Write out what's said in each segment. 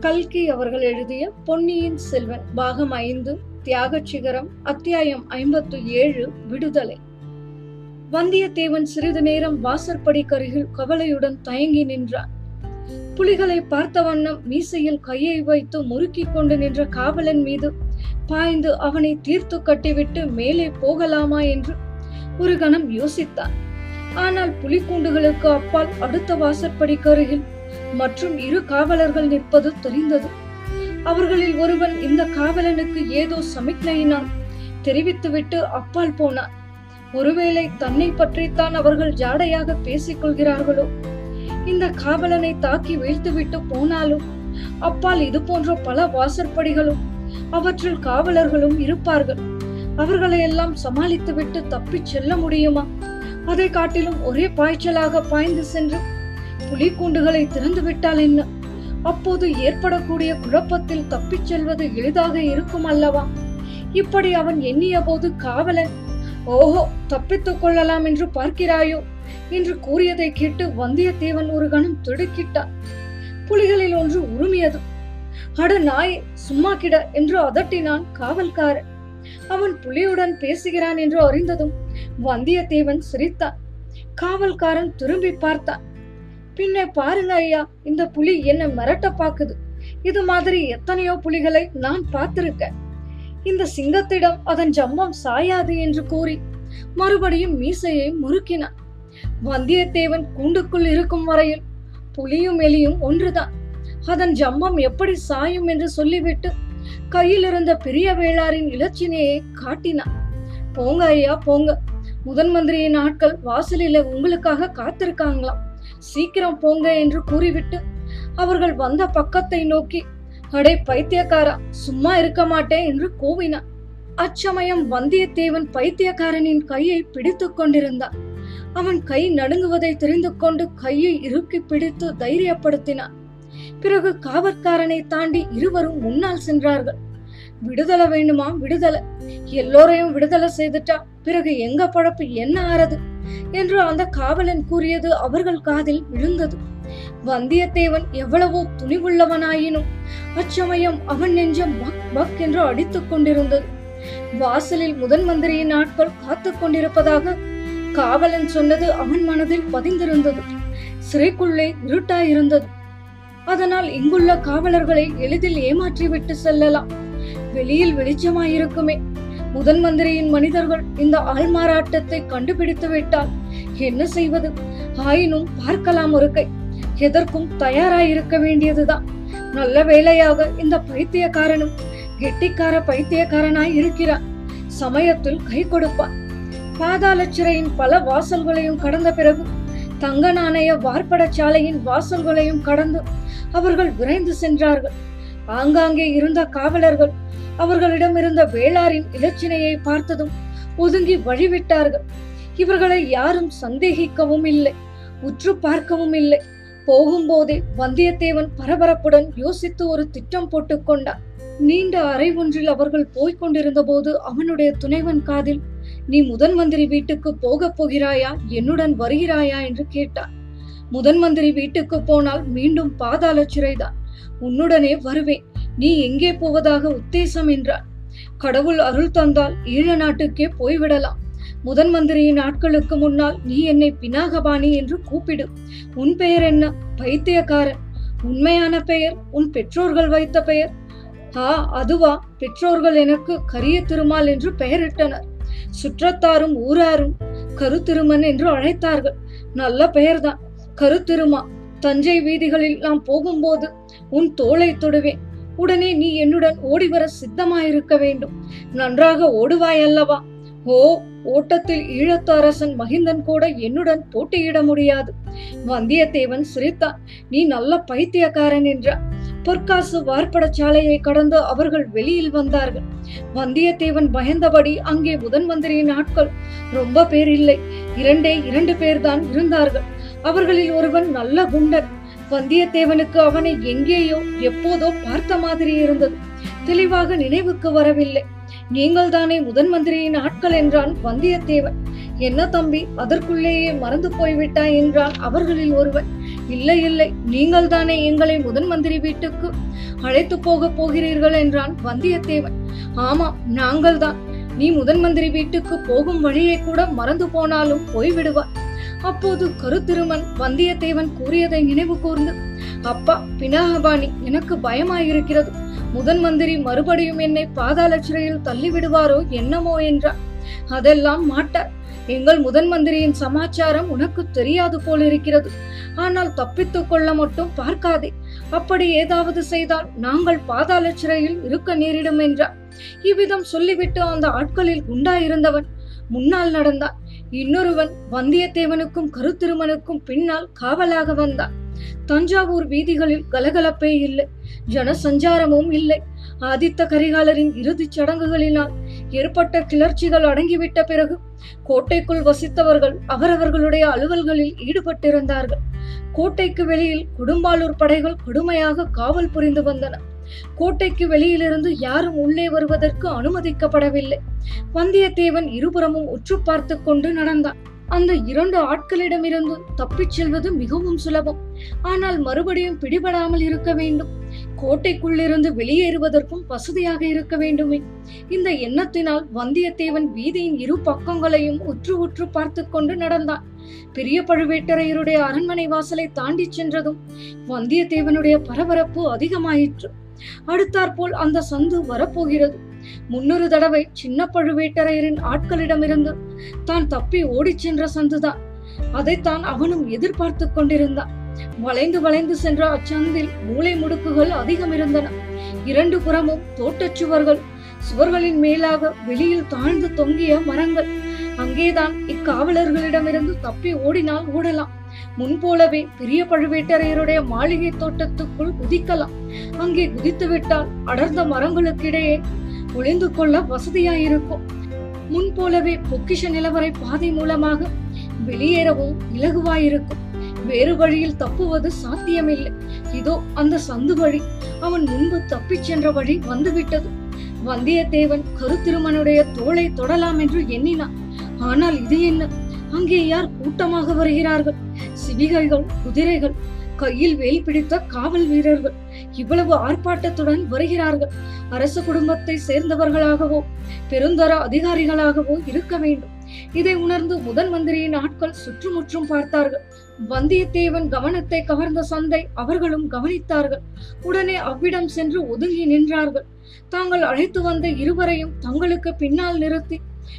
கல்கி அவர்கள் எழுதிய பொன்னியின் செல்வன் பாகம் ஐந்து தியாகச் சிகரம் அத்தியாயம் ஐம்பத்து ஏழு விடுதலை. வந்தியத்தேவன் சிறிது நேரம் வாசற்படிக்கருகில் கவலையுடன் தயங்கி நின்றான். புலிகளை பார்த்த வண்ணம் மீசையில் கையை வைத்து முறுக்கிக் கொண்டு நின்ற காவலன் மீது பாய்ந்து அவனை தீர்த்து கட்டிவிட்டு மேலே போகலாமா என்று ஒரு கணம் யோசித்தான். ஆனால் புலிக்கூண்டுகளுக்கு அப்பால் அடுத்த வாசற்படிக்கருகில் மற்றும் இரு காவலர்கள் நிற்பது தெரிந்தது. அவர்களில் ஒருவன் இந்த காவலனுக்கு ஏதோ சமிக்ஞையினான். தெரிவித்துவிட்டு அப்பால் போனான். ஒருவேளை தன்னை பற்றித்தான் அவர்கள் ஜாடையாக பேசிக் கொள்கிறார்களோ? இந்த காவலனை தாக்கி வீழ்த்துவிட்டு போனாலும் அப்பால் இது போன்ற பல வாசற்படிகளும் அவற்றில் காவலர்களும் இருப்பார்கள். அவர்களை எல்லாம் சமாளித்துவிட்டு தப்பிச் செல்ல முடியுமா? அதை காட்டிலும் ஒரே பாய்ச்சலாக பாய்ந்து சென்று புலிக்கூண்டுகளை திறந்து விட்டால் என்ன? அப்போது ஏற்படக்கூடிய குழப்பத்தில் தப்பிச் செல்வது எளிதாக இருக்கும் அல்லவா? இப்படி அவன் எண்ணிய போது காவலன் ஓஹோ தப்பித்துக் கொள்ளலாம் என்று பார்க்கிறாயோ? என்று கூறியதை கேட்டு வந்தியத்தேவன் ஒரு கணம் திடுக்கிட்டான். புலிகளில் ஒன்று உருமியது. அட நாய் சும்மா கிட என்று அதட்டினான் காவல்காரன். அவன் புலியுடன் பேசுகிறான் என்று அறிந்ததும் வந்தியத்தேவன் சிரித்தான். காவல்காரன் திரும்பி பார்த்தான். பின்ன பாருங்க ஐயா இந்த புலி என்ன மிரட்ட பாக்குது. இது மாதிரி எத்தனையோ புலிகளை நான் பார்த்திருக்கேன். இந்த சிங்கத்திடம் அதன் ஜம்பம் சாயாது என்று கூறி மறுபடியும் மீசையை முறுக்கினான். வந்தியத்தேவன் கூண்டுக்குள் இருக்கும் வரையில் புலியும் எலியும் ஒன்றுதான். அதன் ஜம்பம் எப்படி சாயும் என்று சொல்லிவிட்டு கையில் இருந்த பெரிய வேளாரின் இலச்சினையை காட்டினான். போங்க ஐயா போங்க. முதன் மந்திரியின் ஆட்கள் வாசலில உங்களுக்காக காத்திருக்காங்களாம். சீக்கிரம் போங்க என்று கூறிவிட்டு அவர்கள் வந்த பக்கத்தை நோக்கி அடே பைத்தியக்காரா சும்மா இருக்க மாட்டேன் என்று கூவினான். அச்சமயம் வந்தியத்தேவன் பைத்தியக்காரனின் கையை பிடித்துக் கொண்டிருந்தான். அவன் கை நடுங்குவதை தெரிந்து கொண்டு கையை இறுக்கி பிடித்து தைரியப்படுத்தினான். பிறகு காவற்காரனை தாண்டி இருவரும் முன்னால் சென்றார்கள். விடுதலை வேண்டுமா விடுதலை. எல்லோரையும் விடுதலை செய்துட்டா பிறகு எங்க பழப்பு என்ன ஆறது? என்று அந்த காவலன் கூறியது அவர்கள் காதில் விழுந்தது. வந்தியத்தேவன் எவ்வளவோ துணிவுள்ளவனாயினும் அச்சமயம் அவன் நெஞ்சம் பக் பக் என்று அடித்துக் கொண்டிருந்தது. வாசலில் முதன் மந்திரியின் ஆட்கள் காத்துக் கொண்டிருப்பதாக காவலன் சொன்னது அவன் மனதில் பதிந்திருந்தது. சிறைக்குள்ளே இருட்டாயிருந்தது. அதனால் இங்குள்ள காவலர்களை எளிதில் ஏமாற்றிவிட்டு செல்லலாம். வெளியில் வெளிச்சமாயிருக்குமே. முதன் மந்திரியின் மனிதர்கள் இந்த ஆள்மாறாட்டத்தை கண்டுபிடித்து விட்டால் என்ன செய்வது? ஆயினும் பார்க்கலாம் ஒரு கை எதற்கும் தயாராயிருக்க வேண்டியதுதான். நல்ல வேலையாக இந்த பைத்தியக்காரனும் கெட்டிக்கார பைத்தியக்காரனாய் இருக்கிறான். சமயத்தில் கை கொடுப்பான். பாதாள சிறையின் பல வாசல்களையும் கடந்த பிறகு தங்க நாணய வார்ப்படச்சாலையின் வாசல்களையும் கடந்து அவர்கள் விரைந்து சென்றார்கள். ஆங்காங்கே இருந்த காவலர்கள் அவர்களிடம் இருந்த வேளாரின் இலச்சினையை பார்த்ததும் ஒதுங்கி வழிவிட்டார்கள். இவர்களை யாரும் சந்தேகிக்கவும் இல்லை உற்று பார்க்கவும் இல்லை. போகும்போதே வந்தியத்தேவன் பரபரப்புடன் யோசித்து ஒரு திட்டம் போட்டுக் கொண்டான். நீண்ட அறை ஒன்றில் அவர்கள் போய்க் கொண்டிருந்த போது அவனுடைய துணைவன் காதில் நீ முதன் மந்திரி வீட்டுக்கு போகப் போகிறாயா? என்னுடன் வருகிறாயா? என்று கேட்டார் முதன் மந்திரி வீட்டுக்கு போனால் மீண்டும் பாதாள சிறைதான் உன்னுடனே வருவேன். நீ எங்கே போவதாக உத்தேசம் என்றார். கடவுள் அருள் தந்தால் ஈழ நாட்டுக்கே போய்விடலாம். முதன் மந்திரியின் ஆட்களுக்கு முன்னால் நீ என்னை பினாகபாணி என்று கூப்பிடு. உன் பெயர் என்ன? பைத்தியக்காரன். உண்மையான பெயர்? உன் பெற்றோர்கள் வைத்த பெயர்? ஆ அதுவா. பெற்றோர்கள் எனக்கு கரிய திருமால் என்று பெயரிட்டனர். சுற்றத்தாரும் ஊராரும் கருத்திருமன் என்று அழைத்தார்கள். நல்ல பெயர்தான். கருத்திருமா தஞ்சை வீதிகளில் நாம் போகும்போது உன் தோளை தொடுவேன். உடனே நீ என்னுடன் ஓடிவர சித்தமாயிருக்க வேண்டும். நன்றாக ஓடுவாய் அல்லவா ஓ ஓட்டத்தில் ஈழத்து அரசன் மகிந்தன் கூட என்னுடன் போட்டியிட முடியாது. வந்தியத்தேவன் சிரித்தான். நீ நல்ல பைத்தியக்காரன் என்றார் பொற்காசு வார்ப்படச்சாலையை கடந்து அவர்கள் வெளியில் வந்தார்கள். வந்தியத்தேவன் பயந்தபடி அங்கே முதன் மந்திரியின் ஆட்கள். ரொம்ப பேர் இல்லை. இரண்டே இரண்டு பேர்தான் இருந்தார்கள். அவர்களில் ஒருவன் நல்ல குண்டன். வந்தியத்தேவனுக்கு அவனை எங்கேயோ எப்போதோ பார்த்த மாதிரி இருந்தது. தெளிவாக நினைவுக்கு வரவில்லை. நீங்கள் தானே முதன் மந்திரியின் ஆட்கள் என்றான் வந்தியத்தேவன். என்ன தம்பி அதற்குள்ளேயே மறந்து போய்விட்டாய் என்றான் அவர்களில் ஒருவன். இல்லை இல்லை நீங்கள் தானே எங்களை முதன் மந்திரி வீட்டுக்கு அழைத்து போக போகிறீர்கள் என்றான் வந்தியத்தேவன். ஆமா நாங்கள்தான். நீ முதன் மந்திரி வீட்டுக்கு போகும் வழியை கூட மறந்து போனாலும் போய்விடுவாய். அப்போது கருத்திருமன் வந்தியத்தேவன் கூறியதை நினைவு கூர்ந்து அப்பா பினாகபாணி எனக்கு பயமாயிருக்கிறது. முதன் மந்திரி மறுபடியும் என்னை பாதாள சிறையில் தள்ளிவிடுவாரோ என்னமோ என்றார் அதெல்லாம் மாட்டார். எங்கள் முதன் மந்திரியின் சமாச்சாரம் உனக்கு தெரியாது போல் இருக்கிறது ஆனால் தப்பித்துக் கொள்ள மட்டும் பார்க்காதே. அப்படி ஏதாவது செய்தால் நாங்கள் பாதாள சிறையில் இருக்க நேரிடும் என்றார் இவ்விதம் சொல்லிவிட்டு அந்த ஆட்களில் குண்டாயிருந்தவன் முன்னால் நடந்தான். இன்னொருவன் வந்தியத்தேவனுக்கும் கருத்திருமனுக்கும் பின்னால் காவலாக வந்தான். தஞ்சாவூர் வீதிகளில் கலகலப்பே இல்லை ஜனசஞ்சாரமும் இல்லை. ஆதித்த கரிகாலரின் இறுதிச் சடங்குகளினால் ஏற்பட்ட கிளர்ச்சிகள் அடங்கிவிட்ட பிறகு கோட்டைக்குள் வசித்தவர்கள் அவரவர்களுடைய அலுவல்களில் ஈடுபட்டிருந்தார்கள். கோட்டைக்கு வெளியில் குடும்பாலூர் படைகள் கொடுமையாக காவல் புரிந்து வந்தன. கோட்டைக்கு வெளியிலிருந்து யாரும் உள்ளே வருவதற்கு அனுமதிக்கப்படவில்லை. வந்தியத்தேவன் இருபுறமும் உற்று பார்த்து கொண்டு நடந்தான். அந்த இரண்டு ஆட்களிடமிருந்து தப்பிச் செல்வது மிகவும் சுலபம். ஆனால் மறுபடியும் பிடிபடாமல் இருக்க வேண்டும். கோட்டைக்குள்ளிருந்து வெளியேறுவதற்கும் வசதியாக இருக்க வேண்டுமே. இந்த எண்ணத்தினால் வந்தியத்தேவன் வீதியின் இரு பக்கங்களையும் உற்று உற்று பார்த்து கொண்டு நடந்தான். பெரிய பழுவேட்டரையருடைய அரண்மனை வாசலை தாண்டி சென்றதும் வந்தியத்தேவனுடைய பரபரப்பு அதிகமாயிற்று. அடுத்தாற்போல் அந்த சந்து வரப்போகிறது. முன்னொரு தடவை சின்ன பழுவேட்டரையரின் ஆட்களிடமிருந்து தான் தப்பி ஓடிச் சென்ற சந்துதான். அதைத்தான் அவனும் எதிர்பார்த்து கொண்டிருந்தான். வளைந்து வளைந்து சென்ற அச்சந்தில் மூளை முடுக்குகள் அதிகம் இருந்தன இரண்டு புறமும் தோட்டச் சுவர்கள் சுவர்களின் மேலாக வெளியில் தாழ்ந்து தொங்கிய மரங்கள். அங்கேதான் இக்காவலர்களிடமிருந்து தப்பி ஓடினால் ஓடலாம். முன்போலவே பெரிய பழுவேட்டரையருடைய மாளிகை தோட்டத்துக்குள் குதிக்கலாம். அங்கே குதித்து விட்டால் அடர்ந்த மரங்களுக்கிடையே ஒளிந்து கொள்ள வசதியாயிருக்கும். முன்போலவே பொக்கிஷ நிலவரை பாதை மூலமாக வெளியேறவும் இலகுவாயிருக்கும். வேறு வழியில் தப்புவது சாத்தியமில்லை. இதோ அந்த சந்து வழி. அவன் முன்பு தப்பிச் சென்ற வழி வந்துவிட்டது. வந்தியத்தேவன் கருத்திருமனுடைய தோளை தொடலாம் என்று எண்ணினான். ஆனால் இது என்ன? அங்கே யார் கூட்டமாக வருகிறார்கள்? சிவிகைகள் குதிரைகள் கையில் வேல் பிடித்த காவல் வீரர்கள் இவ்வளவு ஆர்ப்பாட்டத்துடன் வருகிறார்கள். அரச குடும்பத்தை சேர்ந்தவர்களாகவோ பெருந்தர அதிகாரிகளாகவோ இருக்க வேண்டும். இதை உணர்ந்து முதன் மந்திரியின் ஆட்கள் சுற்றுமுற்றும் பார்த்தார்கள். வந்தியத்தேவன் கவனத்தை கவர்ந்த சந்தை அவர்களும் கவனித்தார்கள். உடனே அவ்விடம் சென்று ஒதுங்கி நின்றார்கள். தாங்கள் அழைத்து வந்த இருவரையும் தங்களுக்கு பின்னால் நிறுத்தி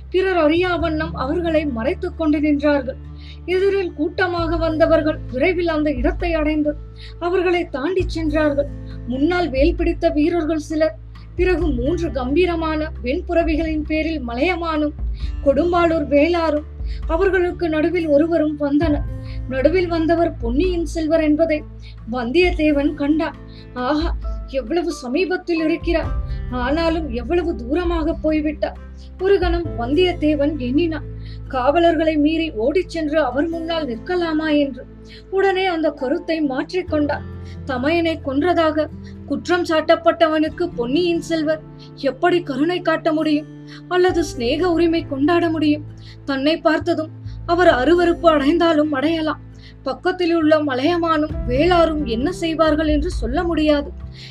பிறர் அறியா வண்ணம் அவர்களை மறைத்துக் கொண்டு நின்றார்கள். எதிரில் கூட்டமாக வந்தவர்கள் விரைவில் அந்த இடத்தை அடைந்து அவர்களை தாண்டி சென்றார்கள். முன்னால் வேல் பிடித்த வீரர்கள் சிலர் பிறகு மூன்று கம்பீரமான வெண்புறவிகளின் பேரில் மலையமானும் கொடும்பாளூர் வேளாரும் அவர்களுக்கு நடுவில் ஒருவரும் வந்தனர். நடுவில் வந்தவர் பொன்னியின் செல்வர் என்பதை வந்தியத்தேவன் கண்டான். ஆஹா எவ்வளவு சமீபத்தில் இருக்கிறார். ஆனாலும் எவ்வளவு தூரமாக போய்விட்டார். ஒரு கணம் வந்தியத்தேவன் எண்ணினான். காவலர்களை மீறி ஓடிச் சென்று அவர் முன்னால் நிற்கலாமா என்று. உடனே அந்த கருத்தை மாற்றிக்கொண்டார் தமையனை கொன்றதாக குற்றம் சாட்டப்பட்டவனுக்கு பொன்னியின் செல்வர் எப்படி கருணை காட்ட முடியும்? அல்லது சிநேக உரிமை கொண்டாட முடியும்? தன்னை பார்த்ததும் அவர் அருவருப்பு அடைந்தாலும் அடையலாம். பக்கத்தில் உள்ள மலையமானும் வேளாரும் என்ன செய்வார்கள் என்று சொல்ல முடியாது.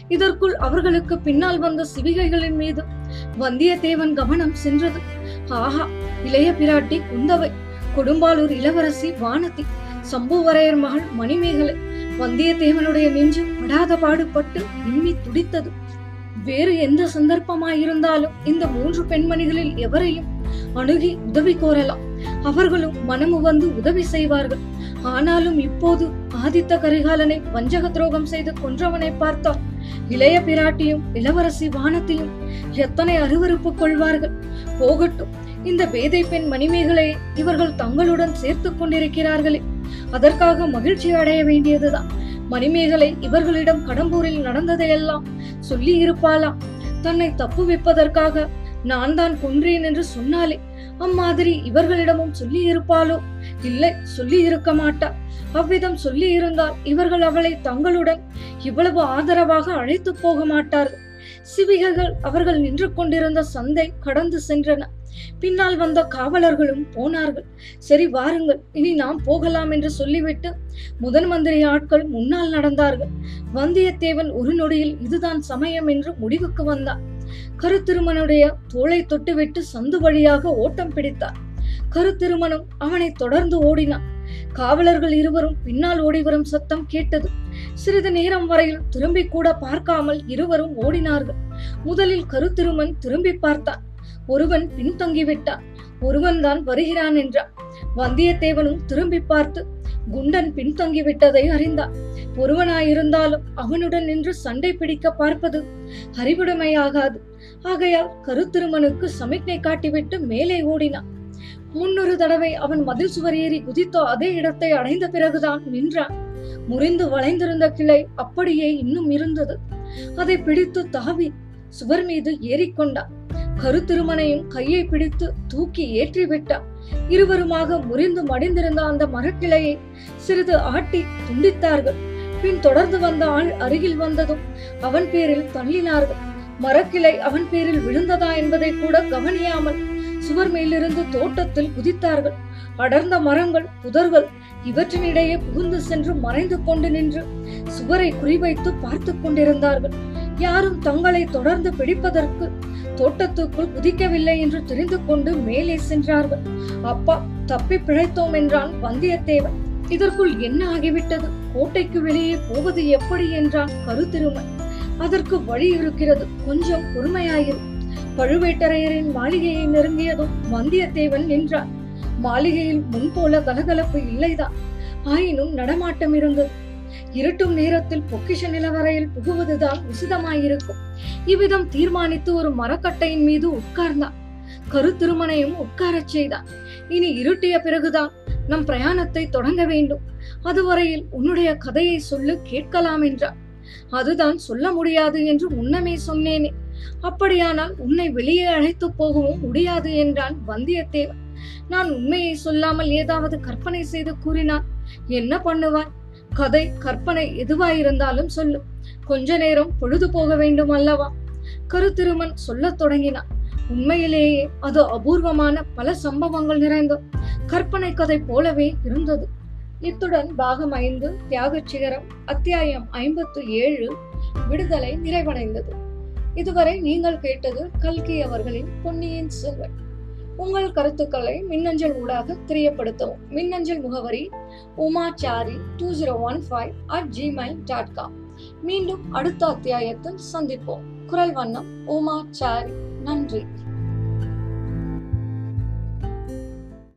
இதற்குள் அவர்களுக்கு பின்னால் வந்த சிவிகைகளின் மீது வந்தியத்தேவன் கவனம் சென்றது. ஆஹா இளைய பிராட்டி குந்தவை கொடும்பாலூர் இளவரசி வானதி சம்புவரையர் மகள் மணிமேகலை வந்தியத்தேவனுடைய நெஞ்சு படாத பாடுபட்டு விம்மி துடித்தது. வேறு எந்த சந்தர்ப்பமாயிருந்தாலும் இந்த மூன்று பெண்மணிகளில் எவரையும் அணுகி உதவி கோரலாம். அவர்களும் மனமு வந்து உதவி செய்வார்கள். ஆனாலும் இப்போது ஆதித்த கரிகாலனை வஞ்சக துரோகம் செய்து கொன்றவனை பார்த்தால் இளைய பிராட்டியும் இளவரசி வானத்தையும் எத்தனை அருவருப்பு கொள்வார்கள். போகட்டும் இந்த பேதை பெண் மணிமேகலை இவர்கள் தங்களுடன் சேர்த்துக் கொண்டிருக்கிறார்களே. அதற்காக மகிழ்ச்சி அடைய வேண்டியதுதான். மணிமேகலை இவர்களிடம் கடம்பூரில் நடந்ததையெல்லாம் சொல்லி இருப்பாளாம். தன்னை தப்பு வைப்பதற்காக நான் தான் கொன்றேன் என்று சொன்னாலே அம்மாதிரி இவர்களிடமும் சொல்லி இருப்பாளோ? இல்லை சொல்லி இருக்க மாட்டா. அவ்விதம் சொல்லி இருந்தால் இவர்கள் அவளை தங்களுடன் இவ்வளவு ஆதரவாக அழைத்து போக மாட்டார்கள். சிவிகைகள் அவர்கள் நின்று கொண்டிருந்த சந்தை கடந்து சென்றன. பின்னால் வந்த காவலர்களும் போனார்கள். சரி வாருங்கள். இனி நாம் போகலாம் என்று சொல்லிவிட்டு முதன் மந்திரி ஆட்கள் முன்னால் நடந்தார்கள். வந்தியத்தேவன் ஒரு நொடியில் இதுதான் சமயம் என்று முடிவுக்கு வந்தான். கருத்திருமனுடைய தோளை தொட்டுவிட்டு சந்து வழியாக ஓட்டம் பிடித்தார் கருத்திருமனும் அவனை தொடர்ந்து ஓடினான். காவலர்கள் இருவரும் பின்னால் ஓடிவரும் சத்தம் கேட்டது. சிறிது நேரம் வரையில் திரும்பி கூட பார்க்காமல் இருவரும் ஓடினார்கள். முதலில் கருத்திருமன் திரும்பி பார்த்தான். ஒருவன் பின்தங்கிவிட்டான். ஒருவன் தான் வருகிறான் என்றான். வந்தியத்தேவனும் திரும்பி பார்த்து குண்டன் பின்தங்கிவிட்டதை அறிந்தான் ஒருவனாயிருந்தாலும் அவனுடன் நின்று சண்டை பிடிக்க பார்ப்பது அறிவுடைமையாகாது. ஆகையால் கருத்திருமனுக்கு சமிக்ஞை காட்டிவிட்டு மேலே ஓடினான். முன்னொரு தடவை அவன் மதில் சுவர் ஏறி குதித்தோ அதே இடத்தை அடைந்த பிறகுதான் நின்றான். முறிந்து வளைந்திருந்த கிளை அப்படியே இன்னும் இருந்தது. அதை பிடித்து தாவி சுவர் மீது ஏறிக்கொண்டான் கருத்திருமனையும் கையை பிடித்து தூக்கி ஏற்றி விட்டான் இருவருமாக முறிந்து மடிந்திருந்த அந்த மரக்கிளையை சிறிது ஆட்டி துண்டித்தார்கள். பின் தொடர்ந்து வந்த ஆள் அருகில் வந்ததும் அவன் பேரில் தள்ளினார்கள். மரக்கிளை அவன் பேரில் விழுந்ததா என்பதை கூட கவனியாமல் சுவர் மேலிருந்து தோட்டத்தில் குதித்தார்கள். அடர்ந்த மரங்கள் புதர்கள் இவற்றினிடையே புகுந்து சென்று மறைந்து கொண்டு நின்று சுவரை குறிவைத்து பார்த்து கொண்டிருந்தார்கள். யாரும் தங்களை தொடர்ந்து பிடிப்பதற்கு தோட்டத்துக்குள் குதிக்கவில்லை என்று தெரிந்து கொண்டு மேலே சென்றார்கள். அப்பா தப்பி பிழைத்தோம் என்றான் வந்தியத்தேவன். இதற்குள் என்ன ஆகிவிட்டது? கோட்டைக்கு வெளியே போவது எப்படி? என்றான் கருத்திருமன். அதற்கு வழி இருக்கிறது. கொஞ்சம் பொறுமையாயிரு. பழுவேட்டரையரின் மாளிகையை நெருங்கியதும் வந்தியத்தேவன் நின்றான். மாளிகையில் முன்போல கலகலப்பு இல்லைதான். ஆயினும் நடமாட்டம் இருந்தது இருட்டும் நேரத்தில் பொக்கிஷ நிலவரையில் புகுவதுதான் உசிதமாயிருக்கும். இவ்விதம் தீர்மானித்து ஒரு மரக்கட்டையின் மீது உட்கார்ந்தான். கருத்திருமனையும் உட்காரச் செய்தான். இனி இருட்டிய பிறகுதான் நம் பிரயாணத்தை தொடங்க வேண்டும். அதுவரையில் உன்னுடைய கதையை சொல்லு கேட்கலாம் என்றார் அதுதான் சொல்ல முடியாது என்று முன்னமே சொன்னேனே. அப்படியானால் உன்னை வெளியே அழைத்து போகவும் முடியாது என்றான் வந்தியத்தேவன். நான் உண்மையை சொல்லாமல் ஏதாவது கற்பனை செய்து கூறினான் என்ன பண்ணுவார் கதை கற்பனை எதுவாயிருந்தாலும் சொல்லு. கொஞ்ச நேரம் பொழுது போக வேண்டும் அல்லவா? கருத்திருமன் சொல்லத் தொடங்கினான். உண்மையிலேயே அது அபூர்வமான பல சம்பவங்கள் நிறைந்த கற்பனை கதை போலவே இருந்தது. இத்துடன் பாகம் ஐந்து தியாகச் சிகரம் அத்தியாயம் ஐம்பத்து ஏழு விடுதலை நிறைவடைந்தது. இதுவரை நீங்கள் கேட்டது கல்கி அவர்களின் பொன்னியின் செல்வன். உங்கள் கருத்துக்களை மின்னஞ்சல் ஊடாக தெரியப்படுத்தவும். மின்னஞ்சல் முகவரி Umachari two zero one five at Gmail dot com மீண்டும் அடுத்த அத்தியாயத்தில் சந்திப்போம். குரல் வண்ணம் உமா சாரி. நன்றி.